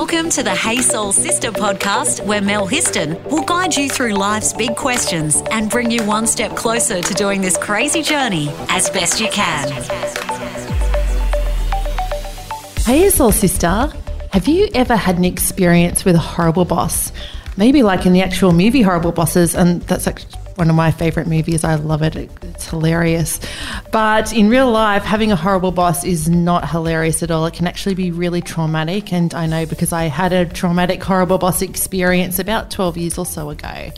Welcome to the Hey Soul Sister podcast, where Mel Hyslop will guide you through life's big questions and bring you one step closer to doing this crazy journey as best you can. Hey, Soul Sister. Have you ever had an experience with a horrible boss? Maybe like in the actual movie Horrible Bosses, and that's one of my favorite movies. I love it. It's hilarious. But in real life, having a horrible boss is not hilarious at all. It can actually be really traumatic. And I know because I had a traumatic, horrible boss experience about 12 years or so ago.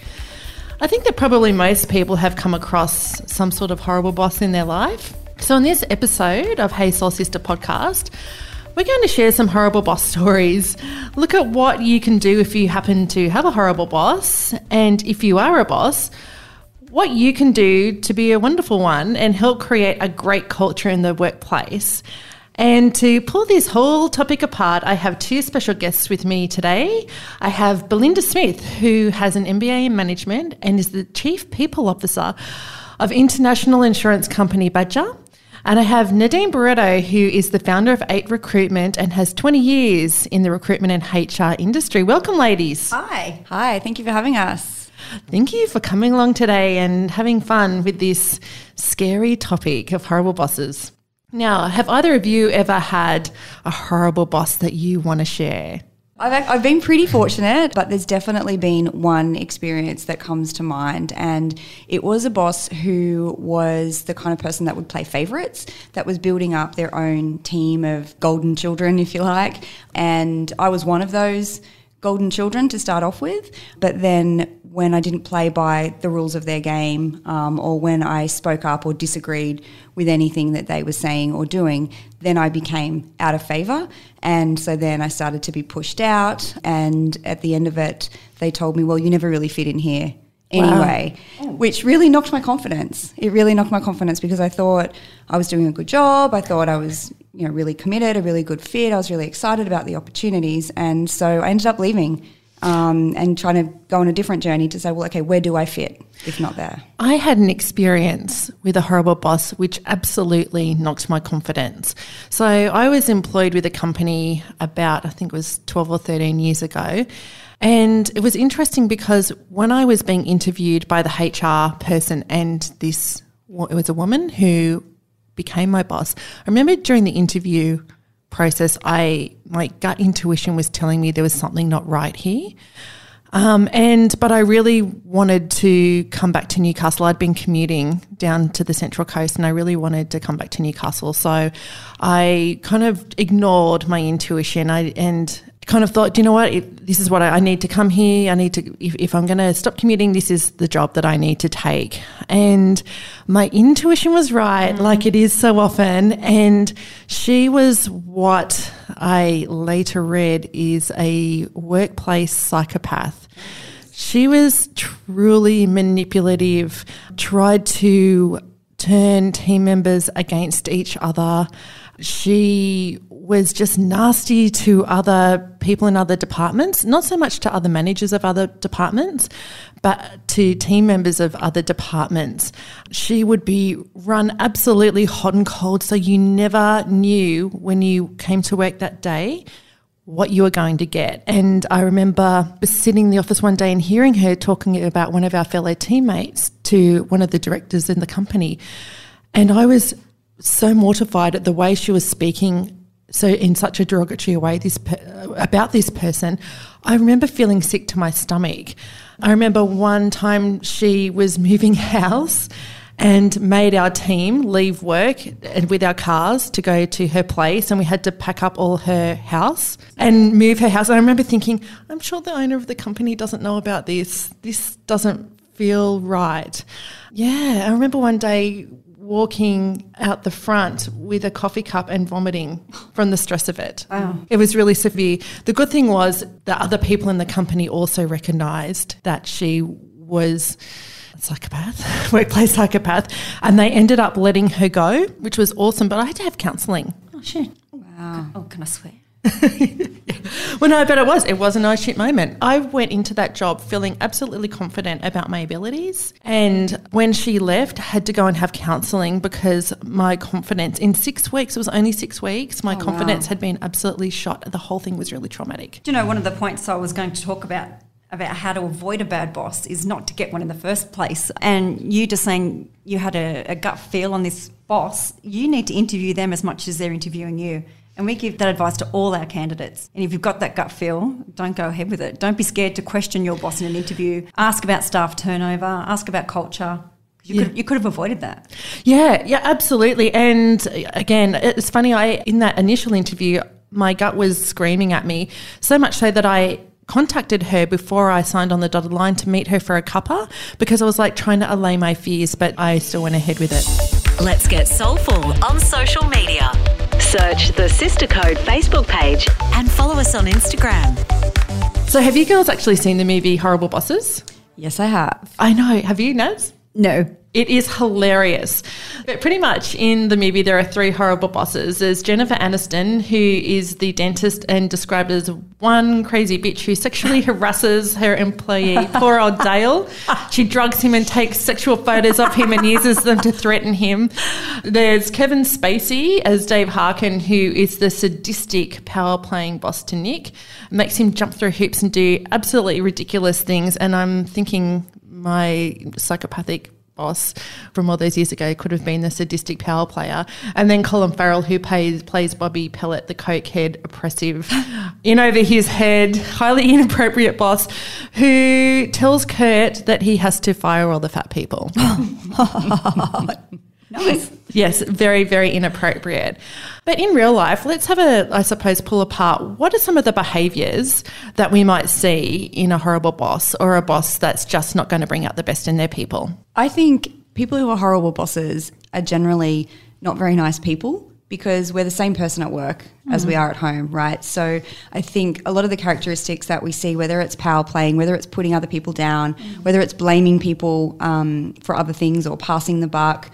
I think that probably most people have come across some sort of horrible boss in their life. So, in this episode of Hey Soul Sister podcast, we're going to share some horrible boss stories. Look at what you can do if you happen to have a horrible boss, and if you are a boss, what you can do to be a wonderful one and help create a great culture in the workplace. And to pull this whole topic apart, I have two special guests with me today. I have Belinda Smith, who has an MBA in management and is the Chief People Officer of international insurance company Badger. And I have Nadine Barreto, who is the founder of Eight Recruitment and has 20 years in the recruitment and HR industry. Welcome, ladies. Hi. Hi. Thank you for having us. Thank you for coming along today and having fun with this scary topic of horrible bosses. Now, have either of you ever had a horrible boss that you want to share? I've, I've been pretty fortunate, but there's definitely been one experience that comes to mind. And it was a boss who was the kind of person that would play favorites, that was building up their own team of golden children, if you like. And I was one of those golden children to start off with. But then when I didn't play by the rules of their game, um, or when I spoke up or disagreed with anything that they were saying or doing, then I became out of favour. And so then I started to be pushed out. And at the end of it, they told me, well, you never really fit in here anyway, wow. which really knocked my confidence. It really knocked my confidence because I thought I was doing a good job. I thought I was, you know, really committed, a really good fit. I was really excited about the opportunities. And so I ended up leaving um, and trying to go on a different journey to say, well, okay, where do I fit if not there? I had an experience with a horrible boss which absolutely knocked my confidence. So I was employed with a company about, I think it was 12 or 13 years ago. And it was interesting because when I was being interviewed by the HR person and this, it was a woman who became my boss, I remember during the interview, process, I my gut intuition was telling me there was something not right here. Um, and but I really wanted to come back to Newcastle. I'd been commuting down to the Central Coast, and I really wanted to come back to Newcastle. So I kind of ignored my intuition. I and kind of thought, you know what, it, this is what I, I, need to come here. I need to, if, if I'm going to stop commuting, this is the job that I need to take. And my intuition was right, mm. like it is so often. And she was what I later read is a workplace psychopath. She was truly manipulative, tried to turn team members against each other. She was just nasty to other people in other departments, not so much to other managers of other departments, but to team members of other departments. She would be run absolutely hot and cold, so you never knew when you came to work that day what you were going to get. And I remember sitting in the office one day and hearing her talking about one of our fellow teammates to one of the directors in the company. And I was so mortified at the way she was speaking so in such a derogatory way this per- about this person i remember feeling sick to my stomach. I remember one time she was moving house and made our team leave work and with our cars to go to her place and we had to pack up all her house and move her house. And i remember thinking i'm sure the owner of the company doesn't know about this. This doesn't feel right. Yeah i remember one day walking out the front with a coffee cup and vomiting from the stress of it. Wow. It was really severe. The good thing was that other people in the company also recognised that she was a psychopath, workplace psychopath, and they ended up letting her go, which was awesome. But I had to have counselling. Oh, shit. Wow. Oh, can I swear? Well, no, but it was. It was a nice shit moment. I went into that job feeling absolutely confident about my abilities. And when she left, had to go and have counselling because my confidence in six weeks, it was only six weeks, my oh, confidence had been absolutely shot. The whole thing was really traumatic. Do you know one of the points I was going to talk about about how to avoid a bad boss is not to get one in the first place. And you just saying you had a, a gut feel on this boss, you need to interview them as much as they're interviewing you. And we give that advice to all our candidates. And if you've got that gut feel, don't go ahead with it. Don't be scared to question your boss in an interview. Ask about staff turnover, ask about culture. You, could, you could have avoided that. Yeah, yeah, absolutely. And again, it's funny. I in that initial interview, my gut was screaming at me so much so that I contacted her before I signed on the dotted line to meet her for a cuppa because I was like trying to allay my fears, but I still went ahead with it. Let's get soulful on social media. Search the Sister Code Facebook page and follow us on Instagram. So, have you girls actually seen the movie Horrible Bosses? Yes, I have. I know. Have you, Naz? No. It is hilarious. But pretty much in the movie, there are three horrible bosses. There's Jennifer Aniston, who is the dentist and described as one crazy bitch who sexually harasses her employee, poor old Dale. She drugs him and takes sexual photos of him and uses them to threaten him. There's Kevin Spacey as Dave Harken, who is the sadistic power playing boss to Nick, makes him jump through hoops and do absolutely ridiculous things. And I'm thinking my psychopathic boss from all those years ago could have been the sadistic power player. And then Colin Farrell, who plays, plays Bobby Pellitt, the cokehead, oppressive, in over his head, highly inappropriate boss, who tells Kurt that he has to fire all the fat people. Nice. Yes, very, very inappropriate. But in real life, let's have a, I suppose, pull apart what are some of the behaviours that we might see in a horrible boss or a boss that's just not going to bring out the best in their people? I think people who are horrible bosses are generally not very nice people because we're the same person at work as we are at home, right? So I think a lot of the characteristics that we see, whether it's power playing, whether it's putting other people down, whether it's blaming people um, for other things or passing the buck,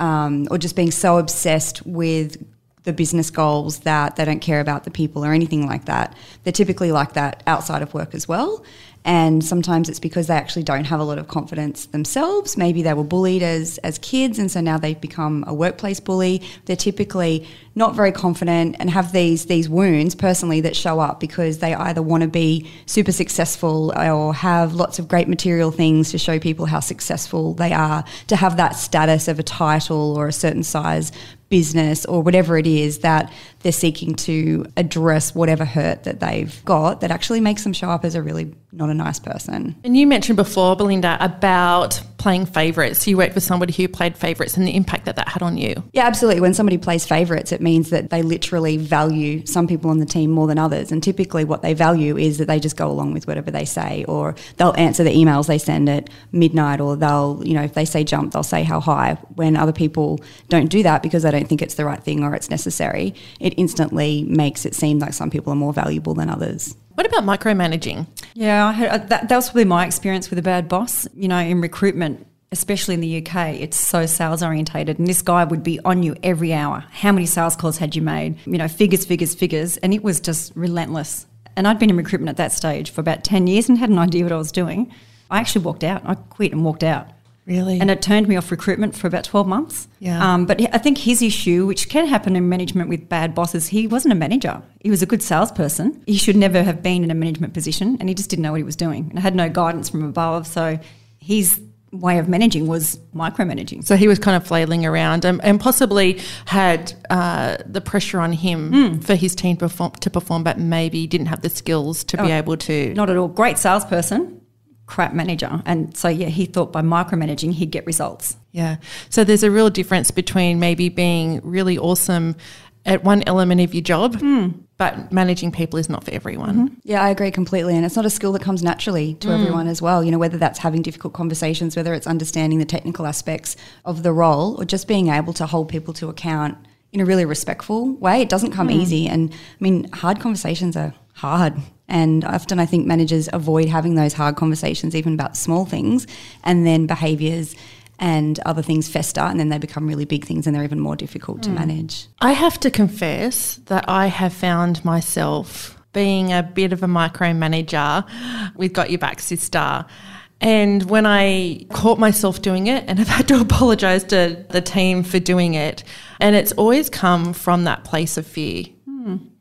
um, or just being so obsessed with the business goals that they don't care about the people or anything like that. They're typically like that outside of work as well. And sometimes it's because they actually don't have a lot of confidence themselves. Maybe they were bullied as, as kids, and so now they've become a workplace bully. They're typically not very confident and have these these wounds personally that show up because they either want to be super successful or have lots of great material things to show people how successful they are, to have that status of a title or a certain size business or whatever it is that they're seeking to address whatever hurt that they've got that actually makes them show up as a really not a nice person. And you mentioned before, Belinda, about playing favourites. You worked with somebody who played favourites and the impact that that had on you. Yeah, absolutely. When somebody plays favourites, it means that they literally value some people on the team more than others. And typically, what they value is that they just go along with whatever they say, or they'll answer the emails they send at midnight, or they'll, you know, if they say jump, they'll say how high. When other people don't do that because they don't think it's the right thing or it's necessary, it instantly makes it seem like some people are more valuable than others. What about micromanaging? Yeah, I had, uh, that, that was probably my experience with a bad boss. You know, in recruitment, especially in the UK, it's so sales orientated, and this guy would be on you every hour. How many sales calls had you made? You know, figures, figures, figures, and it was just relentless. And I'd been in recruitment at that stage for about ten years and had an idea what I was doing. I actually walked out. I quit and walked out. Really? And it turned me off recruitment for about 12 months. Yeah. Um, but I think his issue, which can happen in management with bad bosses, he wasn't a manager. He was a good salesperson. He should never have been in a management position and he just didn't know what he was doing and had no guidance from above. So his way of managing was micromanaging. So he was kind of flailing around and, and possibly had uh, the pressure on him for his team perform, to perform, but maybe didn't have the skills to be Oh, able to. Not at all. Great salesperson, crap manager. And so, yeah, he thought by micromanaging he'd get results. Yeah. So there's a real difference between maybe being really awesome at one element of your job, hmm. but managing people is not for everyone. Mm-hmm. Yeah, I agree completely. And it's not a skill that comes naturally to hmm. everyone as well. You know, whether that's having difficult conversations, whether it's understanding the technical aspects of the role, or just being able to hold people to account in a really respectful way. It doesn't come hmm. easy. And I mean, hard conversations are hard. And often I think managers avoid having those hard conversations, even about small things, and then behaviors and other things fester and then they become really big things and they're even more difficult to mm. manage. I have to confess that I have found myself being a bit of a micromanager with Got Your Back Sister. And when I caught myself doing it, and I've had to apologize to the team for doing it, and it's always come from that place of fear.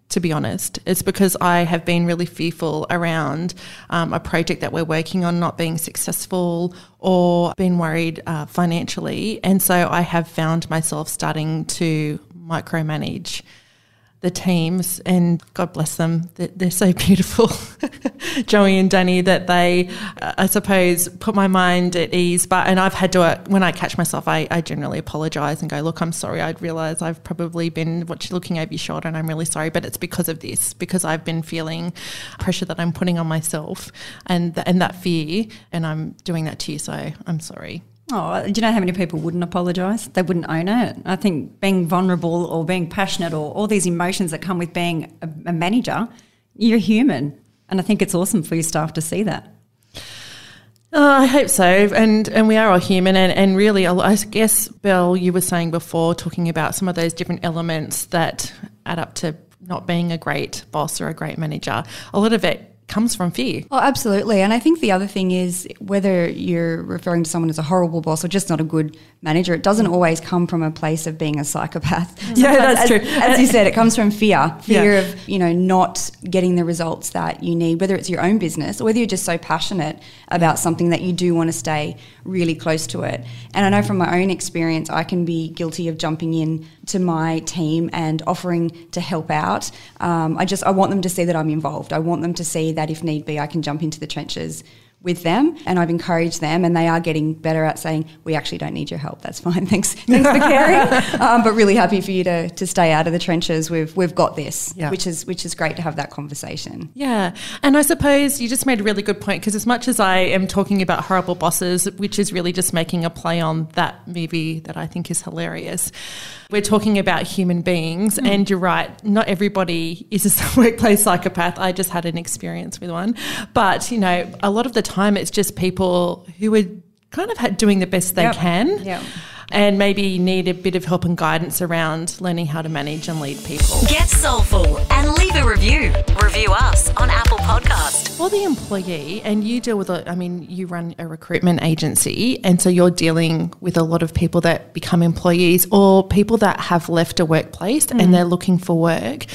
To be honest, it's because I have been really fearful around um, a project that we're working on not being successful or been worried uh, financially. And so I have found myself starting to micromanage the teams, and God bless them, they're, so beautiful, Joey and Danny, that they, I suppose, put my mind at ease. But and I've had to, uh, when I catch myself, I, I generally apologise and go, look, I'm sorry. I'd realise I've probably been watching, looking over your shoulder, and I'm really sorry. But it's because of this, because I've been feeling pressure that I'm putting on myself, and th- and that fear, and I'm doing that to you. So I'm sorry. Oh, do you know how many people wouldn't apologise? They wouldn't own it. I think being vulnerable or being passionate or all these emotions that come with being a, a manager, you're human. And I think it's awesome for your staff to see that. Oh, I hope so, and and we are all human, and, and really, I guess, Belle, you were saying before, talking about some of those different elements that add up to not being a great boss or a great manager. A lot of it comes from fear. Oh, absolutely. And I think the other thing is whether you're referring to someone as a horrible boss or just not a good manager, it doesn't always come from a place of being a psychopath. Yeah, that's as, true. As you said, it comes from fear fear Yeah. of, you know, not getting the results that you need, whether it's your own business or whether you're just so passionate about something that you do want to stay really close to it. And I know from my own experience, I can be guilty of jumping in to my team and offering to help out. Um, I just I want them to see that I'm involved. I want them to see that if need be, I can jump into the trenches with them and I've encouraged them and they are getting better at saying we actually don't need your help that's fine thanks thanks for caring um, but really happy for you to, to stay out of the trenches we've we've got this Yeah. which is which is great to have that conversation Yeah. And I suppose you just made a really good point because, as much as I am talking about horrible bosses, which is really just making a play on that movie that I think is hilarious, we're talking about human beings. Mm. And you're right, not everybody is a workplace psychopath. I just had an experience with one. But, you know, a lot of the time it's just people who are kind of doing the best they Yep. can. Yep. And maybe need a bit of help and guidance around learning how to manage and lead people. Get soulful and leave a review. Review us on Apple Podcast. For the employee, and you deal with, a, I mean, you run a recruitment agency, and so you're dealing with a lot of people that become employees or people that have left a workplace and mm. they're looking for work.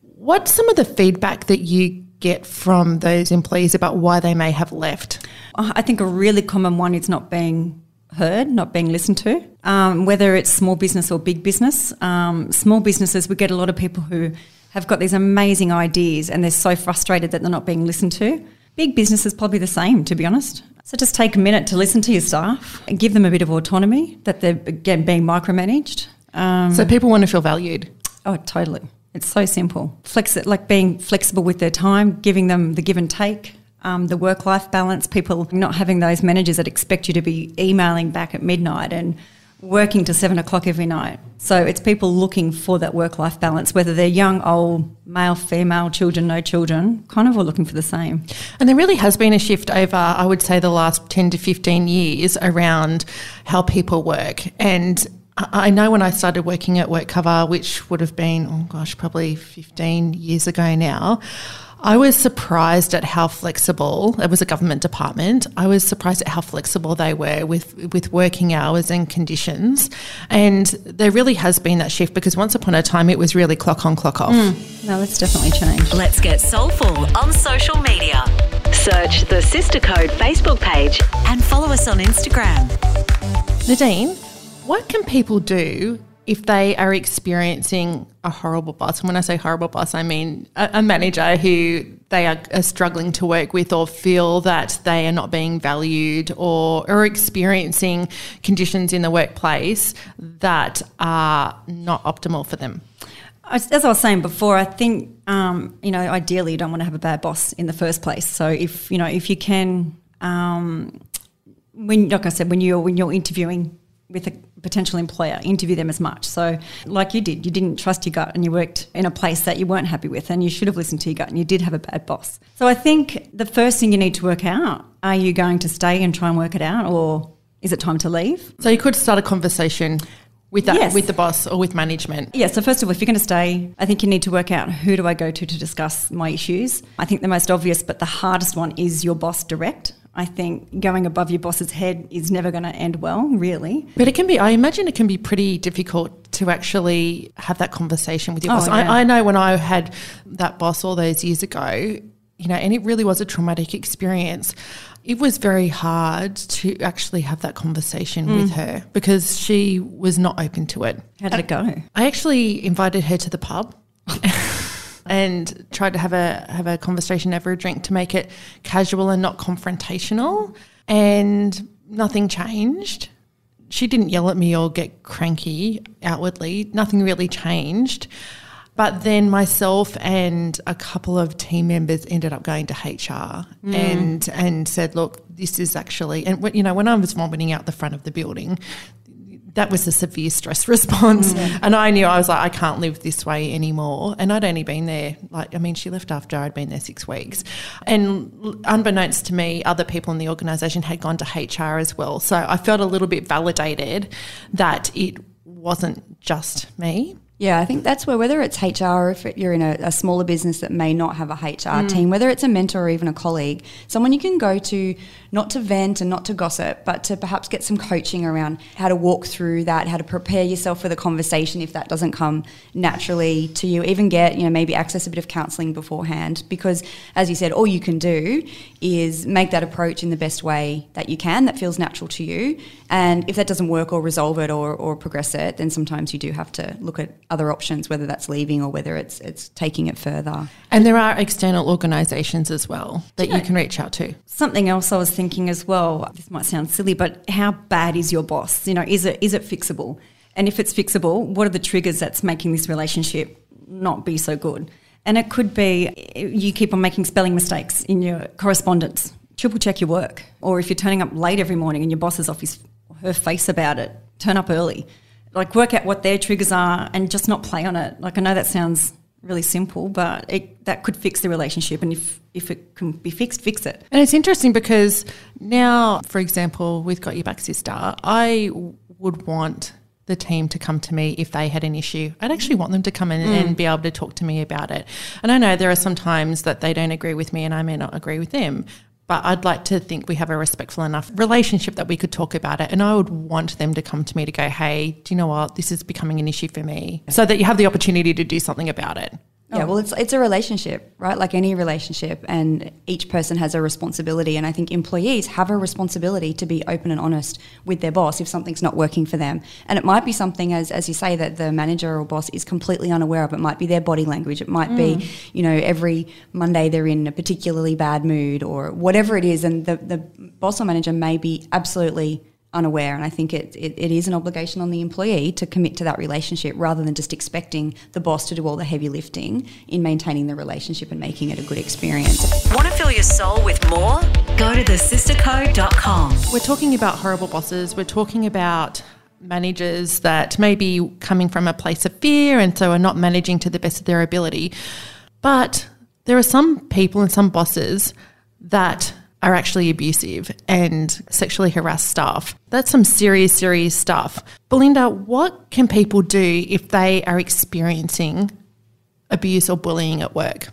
What's some of the feedback that you get from those employees about why they may have left? I think a really common one is not being heard, not being listened to. Um, whether it's small business or big business, um, small businesses, we get a lot of people who have got these amazing ideas and they're so frustrated that they're not being listened to. Big business is probably the same, to be honest. So just take a minute to listen to your staff and give them a bit of autonomy that they're again being micromanaged. Um, So people want to feel valued. Oh, totally. It's so simple. Flex like being flexible with their time, giving them the give and take, um, the work life balance. People not having those managers that expect you to be emailing back at midnight and working to seven o'clock every night. So it's people looking for that work life balance, whether they're young, old, male, female, children, no children, kind of all looking for the same. And there really has been a shift over, I would say, the last 10 to 15 years around how people work. And I know when I started working at WorkCover, which would have been, oh gosh, probably 15 years ago now, I was surprised at how flexible, it was a government department, I was surprised at how flexible they were with, with working hours and conditions. And there really has been that shift because once upon a time it was really clock on, clock off. Mm, no, that's definitely changed. Let's get soulful on social media Search the Sister Code Facebook page and follow us on Instagram. Nadine, what can people do if they are experiencing a horrible boss? And when I say horrible boss, I mean a, a manager who they are, are struggling to work with or feel that they are not being valued or are experiencing conditions in the workplace that are not optimal for them. As I was saying before, I think um, you know ideally you don't want to have a bad boss in the first place. So if you know if you can, um, when like I said, when you're when you're interviewing with a potential employer, interview them as much. So like you did, you didn't trust your gut and you worked in a place that you weren't happy with, and you should have listened to your gut, and you did have a bad boss. So I think the first thing you need to work out: are you going to stay and try and work it out, or Is it time to leave? So you could start a conversation with that Yes. with the boss or with management. Yeah, so first of all, if you're going to stay, I think you need to work out who do I go to to discuss my issues. I think the most obvious but the hardest one is your boss direct. I think going above your boss's head is never going to end well, really. But it can be, I imagine it can be pretty difficult to actually have that conversation with your Oh, boss. yeah. I, I know when I had that boss all those years ago, you know, and it really was a traumatic experience. It was very hard to actually have that conversation Mm. with her because she was not open to it. How did it go? I actually invited her to the pub and tried to have a have a conversation over a drink to make it casual and not confrontational. And nothing changed. She didn't yell at me or get cranky outwardly. Nothing really changed. But then myself and a couple of team members ended up going to HR hmm. and and said, "Look, this is actually." And you know, when I was vomiting out the front of the building, that was a severe stress response. Mm. And I knew I was like, I can't live this way anymore. And I'd only been there, like, I mean, she left after I'd been there six weeks. And unbeknownst to me, other people in the organisation had gone to HR as well. So I felt a little bit validated that it wasn't just me. Yeah, I think that's where whether it's HR or if you're in a, a smaller business that may not have a HR mm. team, whether it's a mentor or even a colleague, someone you can go to not to vent and not to gossip, but to perhaps get some coaching around how to walk through that, how to prepare yourself for the conversation if that doesn't come naturally to you. Even get, you know, maybe access a bit of counselling beforehand because as you said, all you can do is make that approach in the best way that you can that feels natural to you. And if that doesn't work or resolve it or, or progress it, then sometimes you do have to look at other options, whether that's leaving or whether it's it's taking it further. And there are external organisations as well that you can reach out to. Something else I was thinking as well, this might sound silly, but how bad is your boss? You know, is it is it fixable? And if it's fixable, what are the triggers that's making this relationship not be so good? And it could be you keep on making spelling mistakes in your correspondence. Triple check your work. Or if you're turning up late every morning and your boss is off his her face about it, turn up early. Like work out what their triggers are and just not play on it. Like I know that sounds really simple, but it, that could fix the relationship. And if if it can be fixed, fix it. And it's interesting because now, for example, with Got Your Back Sister, I would want the team to come to me if they had an issue. I'd actually want them to come in and mm. be able to talk to me about it. And I know there are some times that they don't agree with me and I may not agree with them. But I'd like to think we have a respectful enough relationship that we could talk about it. And I would want them to come to me to go, hey, do you know what? This is becoming an issue for me. So that you have the opportunity to do something about it. Yeah, oh. well, it's it's a relationship, right? Like any relationship, and each person has a responsibility. And I think employees have a responsibility to be open and honest with their boss if something's not working for them. And it might be something, as as you say, that the manager or boss is completely unaware of. It might be their body language. It might be, mm. you know, every Monday they're in a particularly bad mood or whatever it is, and the the boss or manager may be absolutely unaware and I think it, it, it is an obligation on the employee to commit to that relationship rather than just expecting the boss to do all the heavy lifting in maintaining the relationship and making it a good experience. Want to fill your soul with more? Go to thesistercode.com. We're talking about horrible bosses. We're talking about managers that may be coming from a place of fear and so are not managing to the best of their ability. But there are some people and some bosses that are actually abusive and sexually harass staff. That's some serious, serious stuff. Belinda, what can people do if they are experiencing abuse or bullying at work?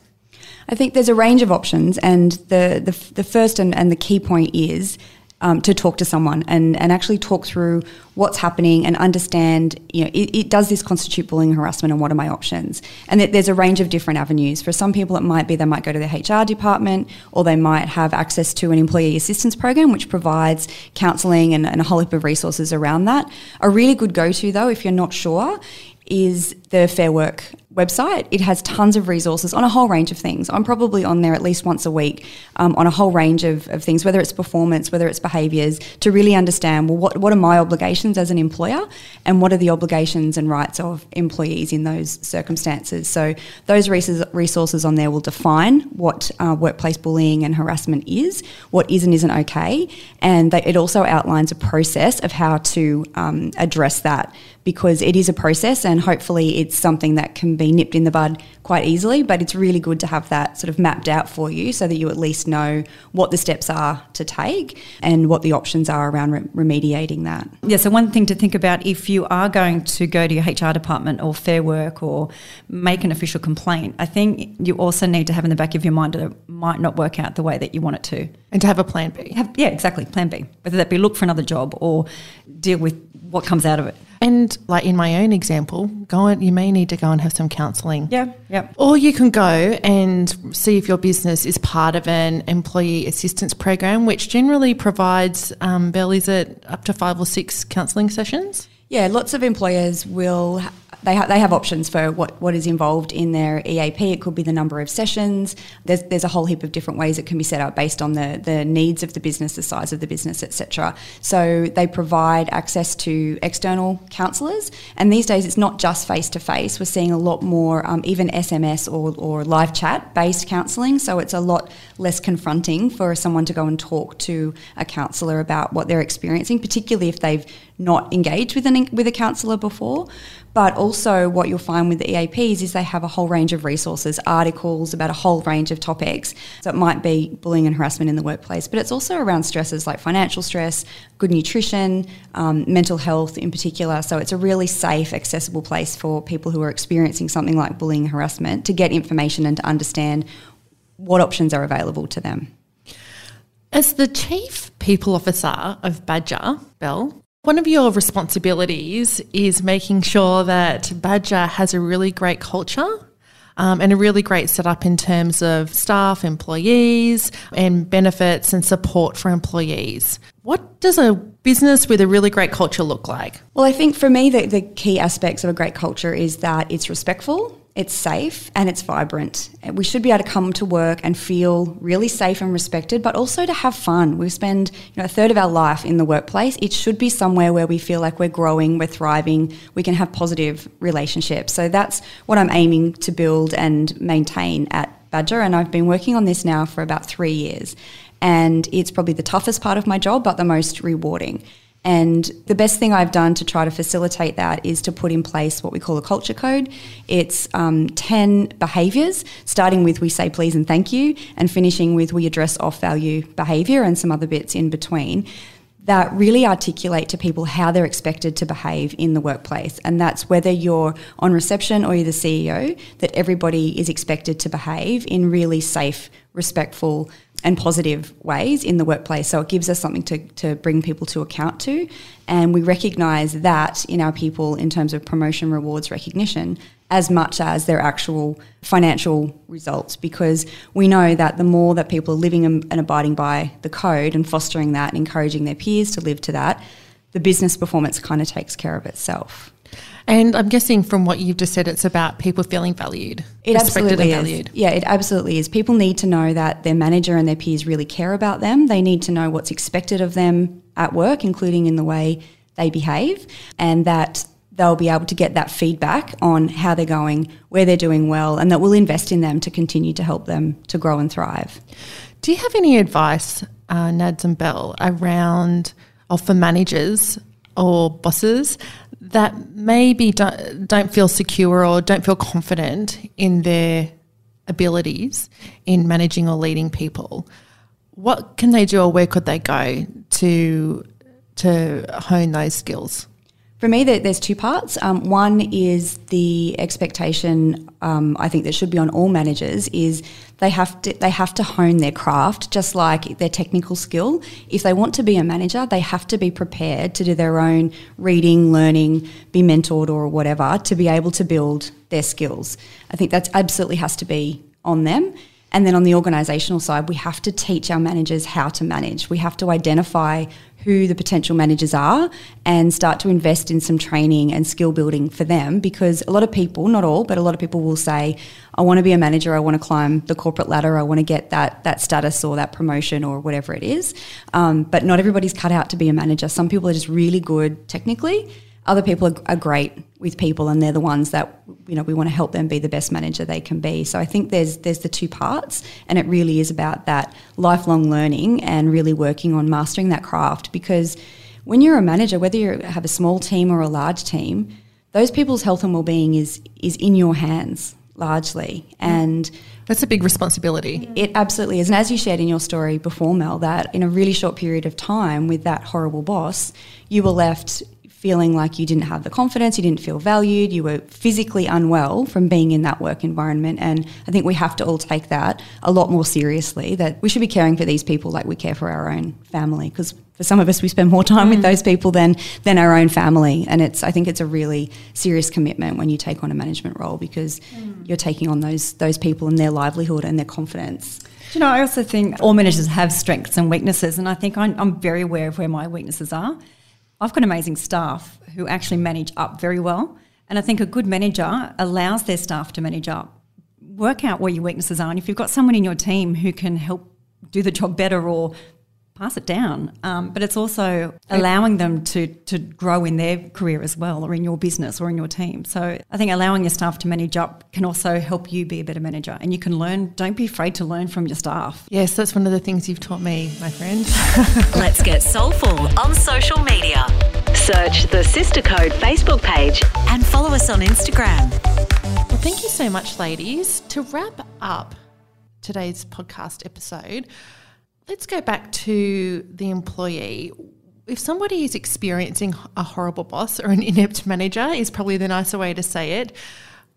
I think there's a range of options, and the the, the first and, and the key point is um, to talk to someone and, and actually talk through what's happening and understand, you know, it, it does this constitute bullying harassment and what are my options? And there's a range of different avenues. For some people, it might be they might go to their HR department or they might have access to an employee assistance program, which provides counselling and, and a whole heap of resources around that. A really good go to, though, if you're not sure, is the Fair Work website. It has tons of resources on a whole range of things. I'm probably on there at least once a week um, on a whole range of, of things, whether it's performance, whether it's behaviours, to really understand well, what, what are my obligations as an employer and what are the obligations and rights of employees in those circumstances. So, those resources on there will define what uh, workplace bullying and harassment is, what is and isn't okay, and they, it also outlines a process of how to um, address that because it is a process and hopefully it's something that can be be nipped in the bud quite easily, but it's really good to have that sort of mapped out for you so that you at least know what the steps are to take and what the options are around re- remediating that. Yeah, so one thing to think about if you are going to go to your HR department or Fair Work or make an official complaint, I think you also need to have in the back of your mind that it might not work out the way that you want it to. And to have a plan B. Have, yeah, exactly, plan B. Whether that be look for another job or deal with what comes out of it. And like in my own example, go and you may need to go and have some counselling. Yeah, yeah. Or you can go and see if your business is part of an employee assistance program, which generally provides, um, Belle, is it up to five or six counselling sessions? Yeah, lots of employers will they ha- they have options for what, what is involved in their EAP. It could be the number of sessions. There's there's a whole heap of different ways it can be set up based on the the needs of the business, the size of the business, etc. So they provide access to external counsellors, and these days it's not just face to face. We're seeing a lot more um, even SMS or or live chat based counselling. So it's a lot less confronting for someone to go and talk to a counsellor about what they're experiencing, particularly if they've not engaged with an with a counsellor before. But also, what you'll find with the EAPs is they have a whole range of resources, articles about a whole range of topics. So it might be bullying and harassment in the workplace, but it's also around stresses like financial stress, good nutrition, um, mental health in particular. So it's a really safe, accessible place for people who are experiencing something like bullying and harassment to get information and to understand what options are available to them. As the Chief People Officer of Badger, Belle, one of your responsibilities is making sure that Badger has a really great culture um, and a really great setup in terms of staff, employees, and benefits and support for employees. What does a business with a really great culture look like? Well, I think for me, the, the key aspects of a great culture is that it's respectful, it's safe and it's vibrant. We should be able to come to work and feel really safe and respected, but also to have fun. We spend you know, a third of our life in the workplace. It should be somewhere where we feel like we're growing, we're thriving, we can have positive relationships. So that's what I'm aiming to build and maintain at Badger. And I've been working on this now for about three years. And it's probably the toughest part of my job, but the most rewarding. And the best thing I've done to try to facilitate that is to put in place what we call a culture code. It's um, 10 behaviours, starting with we say please and thank you, and finishing with we address off value behaviour and some other bits in between that really articulate to people how they're expected to behave in the workplace. And that's whether you're on reception or you're the CEO, that everybody is expected to behave in really safe, respectful, and positive ways in the workplace. So it gives us something to, to bring people to account to. And we recognise that in our people in terms of promotion, rewards, recognition, as much as their actual financial results, because we know that the more that people are living and abiding by the code and fostering that and encouraging their peers to live to that, the business performance kind of takes care of itself. And I'm guessing from what you've just said, it's about people feeling valued. It absolutely is. Yeah, it absolutely is. People need to know that their manager and their peers really care about them. They need to know what's expected of them at work, including in the way they behave, and that they'll be able to get that feedback on how they're going, where they're doing well, and that we'll invest in them to continue to help them to grow and thrive. Do you have any advice, uh, Nads and Belle, around or for managers or bosses that maybe don't, don't feel secure or don't feel confident in their abilities in managing or leading people? What can they do or where could they go to to hone those skills? For me, there's two parts. Um, one is the expectation. Um, I think that should be on all managers is they have to they have to hone their craft just like their technical skill. If they want to be a manager, they have to be prepared to do their own reading, learning, be mentored or whatever to be able to build their skills. I think that absolutely has to be on them. And then on the organisational side, we have to teach our managers how to manage. We have to identify who the potential managers are and start to invest in some training and skill building for them because a lot of people, not all, but a lot of people will say, I want to be a manager, I want to climb the corporate ladder, I want to get that that status or that promotion or whatever it is. Um, but not everybody's cut out to be a manager. Some people are just really good technically other people are, are, great with people and they're the ones that you know we want to help them be the best manager they can be. So i think there's there's the two parts and it really is about that lifelong learning and really working on mastering that craft. Because when you're a manager whether you have a small team or a large team those people's health and well-being is is in your hands largely. Mm. And That's a big responsibility. it absolutely is. And as you shared in your story before mel that in a really short period of time with that horrible boss you were left feeling like you didn't have the confidence you didn't feel valued you were physically unwell from being in that work environment. And i think we have to all take that a lot more seriously that we should be caring for these people like we care for our own family. Because for some of us we spend more time with mm. those people than than our own family. And it's i think it's a really serious commitment when you take on a management role because mm. you're taking on those those people and their livelihood and their confidence. Do you know, I also think all managers have strengths and weaknesses, and I think I'm, I'm very aware of where my weaknesses are. I've got amazing staff who actually manage up very well, and I think a good manager allows their staff to manage up. Work out where your weaknesses are, and if you've got someone in your team who can help do the job better or pass it down, um, but it's also allowing them to to grow in their career as well, or in your business, or in your team. So I think allowing your staff to manage up can also help you be a better manager, and you can learn. Don't be afraid to learn from your staff. Yes, that's one of the things you've taught me, my friend. Let's get soulful on social media Search the Sister Code Facebook page. and follow us on Instagram. Well, thank you so much, ladies. To wrap up today's podcast episode, let's go back to the employee. If somebody is experiencing a horrible boss or an inept manager, is probably the nicer way to say it.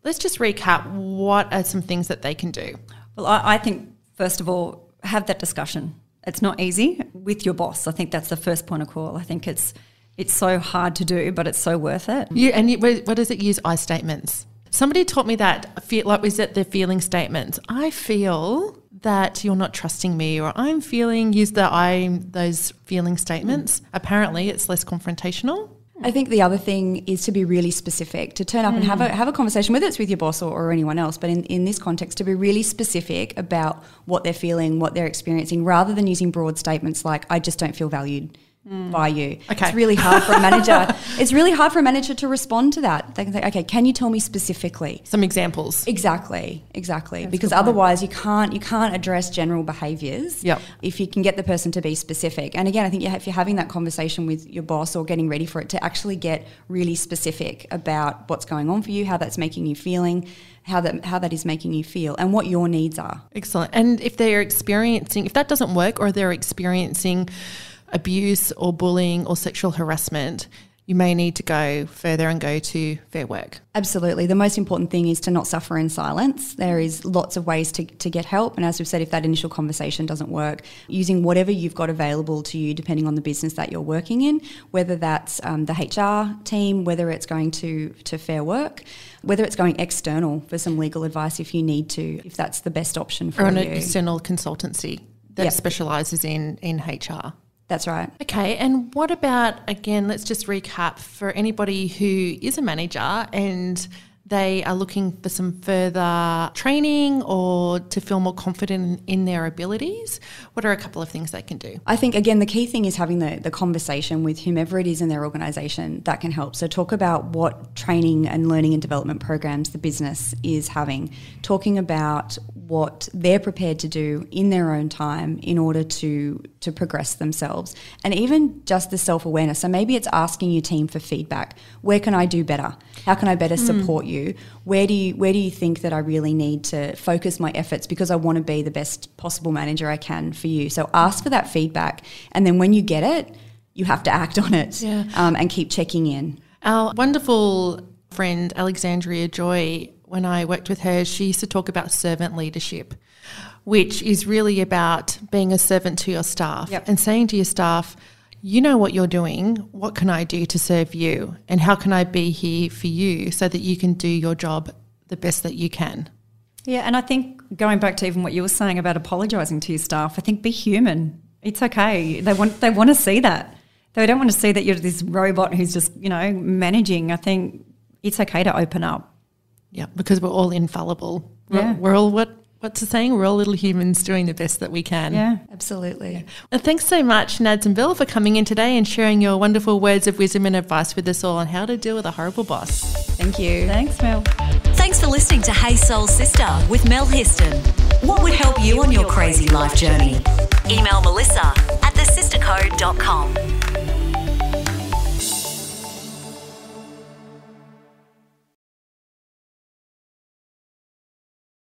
Let's just recap what are some things that they can do. Well, I, I think first of all, have that discussion. It's not easy with your boss. I think that's the first point of call. I think it's it's so hard to do, but it's so worth it. Yeah, and you, what does it use? I statements. Somebody taught me that. Feel like was it the feeling statements? I feel that you're not trusting me, or I'm feeling. Use the I those feeling statements. Mm. Apparently, it's less confrontational. Mm. I think the other thing is to be really specific, to turn up and have a mm. have a conversation, whether it's with your boss or, or anyone else, but in, in this context, to be really specific about what they're feeling, what they're experiencing, rather than using broad statements like, I just don't feel valued Mm. by you. Okay. It's really hard for a manager. it's really hard for a manager to respond to that. They can say, okay, can you tell me specifically? Some examples. Exactly, exactly. because otherwise, you can't you can't address general behaviours. Yep. If you can get the person to be specific, and again, I think if you're having that conversation with your boss or getting ready for it, to actually get really specific about what's going on for you, how that's making you feeling, how that how that is making you feel, and what your needs are. Excellent. And if they're experiencing, if that doesn't work, or they're experiencing abuse or bullying or sexual harassment, you may need to go further and go to Fair Work. Absolutely. The most important thing is to not suffer in silence. There is lots of ways to, to get help. And as we've said, if that initial conversation doesn't work, using whatever you've got available to you, depending on the business that you're working in, whether that's um, the HR team, whether it's going to, to Fair Work, whether it's going external for some legal advice if you need to, if that's the best option for you. Or an you. external consultancy that Yep. specialises in, in HR. That's right. Okay, and what about again? Let's just recap for anybody who is a manager and they are looking for some further training or to feel more confident in their abilities. What are a couple of things they can do? I think again the key thing is having the, the conversation with whomever it is in their organisation that can help. So talk about what training and learning and development programs the business is having, talking about what they're prepared to do in their own time in order to to progress themselves. And even just the self-awareness. So maybe it's asking your team for feedback. Where can I do better? How can I better mm. support you? Where do you where do you think that I really need to focus my efforts because I want to be the best possible manager I can for you? So ask for that feedback, and then when you get it, you have to act on it Yeah. um, and keep checking in. Our wonderful friend Alexandria Joy, when I worked with her, she used to talk about servant leadership, which is really about being a servant to your staff Yep. and saying to your staff, you know what you're doing. What can I do to serve you? And how can I be here for you so that you can do your job the best that you can? Yeah, and I think going back to even what you were saying about apologising to your staff, I think be human. It's okay. They want they want to see that. They don't want to see that you're this robot who's just you know managing. I think it's okay to open up. Yeah, because we're all infallible. We're, Yeah. we're all what what's the saying? We're all little humans doing the best that we can. Yeah. Absolutely. Uh, Thanks so much, Nads and Bill, for coming in today and sharing your wonderful words of wisdom and advice with us all on how to deal with a horrible boss. Thank you. Thanks, Mel. Thanks for listening to Hey Soul Sister with Mel Hyslop. What would help you on your crazy life journey? Email Melissa at thesistercode.com.